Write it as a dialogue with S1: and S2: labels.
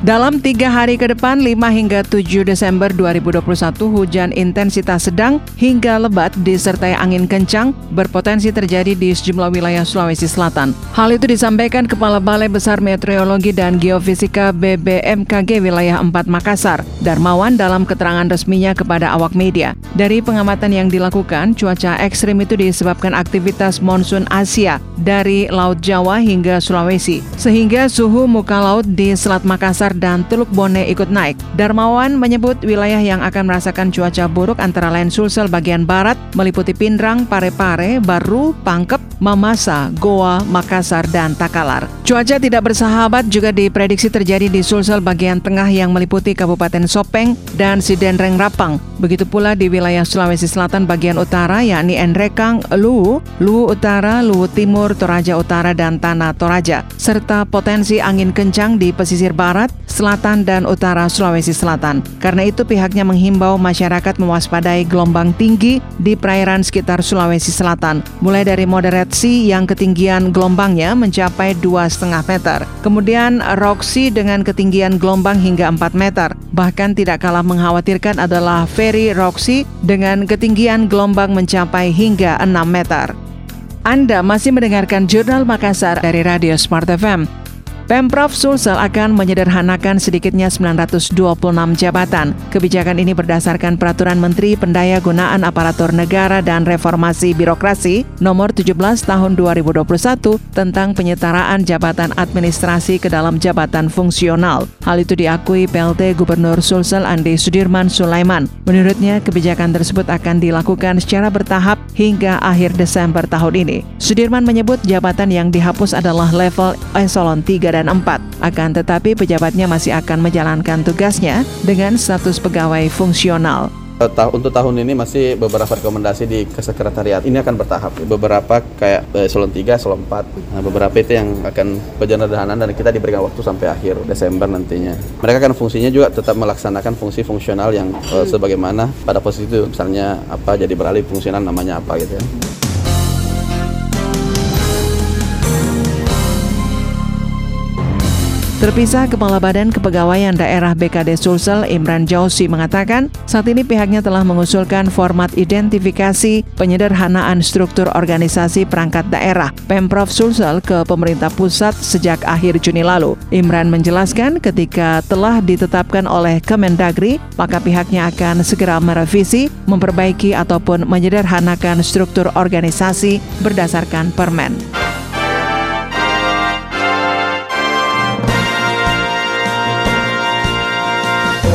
S1: Dalam tiga hari ke depan, 5 hingga 7 Desember 2021, hujan intensitas sedang hingga lebat disertai angin kencang berpotensi terjadi di sejumlah wilayah Sulawesi Selatan. Hal itu disampaikan Kepala Balai Besar Meteorologi dan Geofisika BBMKG Wilayah 4 Makassar, Darmawan dalam keterangan resminya kepada awak media. Dari pengamatan yang dilakukan, cuaca ekstrim itu disebabkan aktivitas monsun Asia dari Laut Jawa hingga Sulawesi, sehingga suhu muka laut di Selat Makassar dan Teluk Bone ikut naik. Darmawan menyebut wilayah yang akan merasakan cuaca buruk antara lain Sulsel bagian barat, meliputi Pindrang, Parepare, Baru, Pangkep, Mamasa, Goa, Makassar, dan Takalar. Cuaca tidak bersahabat juga diprediksi terjadi di Sulsel bagian tengah yang meliputi Kabupaten Sopeng dan Sidenreng Rapang. Begitu pula di wilayah Sulawesi Selatan bagian utara yakni Enrekang, Luwu, Luwu Utara, Luwu Timur, Toraja Utara, dan Tanah Toraja, serta potensi angin kencang di pesisir barat, selatan, dan utara Sulawesi Selatan. Karena itu pihaknya menghimbau masyarakat mewaspadai gelombang tinggi di perairan sekitar Sulawesi Selatan, mulai dari moderate Sea yang ketinggian gelombangnya mencapai 2,5 meter. Kemudian Roxy dengan ketinggian gelombang hingga 4 meter. Bahkan tidak kalah mengkhawatirkan adalah Ferry Roxy dengan ketinggian gelombang mencapai hingga 6 meter. Anda masih mendengarkan Jurnal Makassar dari Radio Smart FM. Pemprov Sulsel akan menyederhanakan sedikitnya 926 jabatan. Kebijakan ini berdasarkan Peraturan Menteri Pendaya Gunaan Aparatur Negara dan Reformasi Birokrasi Nomor 17 Tahun 2021 tentang penyetaraan jabatan administrasi ke dalam jabatan fungsional. Hal itu diakui PLT Gubernur Sulsel Andi Sudirman Sulaiman. Menurutnya, kebijakan tersebut akan dilakukan secara bertahap hingga akhir Desember tahun ini. Sudirman menyebut jabatan yang dihapus adalah level eselon 3 dan dan 4. Akan tetapi pejabatnya masih akan menjalankan tugasnya dengan status pegawai fungsional.
S2: Untuk tahun ini masih beberapa rekomendasi di kesekretariat. Ini akan bertahap. Beberapa kayak eselon 3, eselon 4. Nah, beberapa itu yang akan penyederhanaan dan kita diberikan waktu sampai akhir Desember nantinya. Mereka kan fungsinya juga tetap melaksanakan fungsi fungsional yang uh, sebagaimana pada posisi itu misalnya apa jadi beralih fungsional namanya apa gitu ya.
S1: Terpisah Kepala Badan Kepegawaian Daerah BKD Sulsel Imran Jausi mengatakan saat ini pihaknya telah mengusulkan format identifikasi penyederhanaan struktur organisasi perangkat daerah Pemprov Sulsel ke pemerintah pusat sejak akhir Juni lalu. Imran menjelaskan ketika telah ditetapkan oleh Kemendagri, maka pihaknya akan segera merevisi, memperbaiki ataupun menyederhanakan struktur organisasi berdasarkan permen.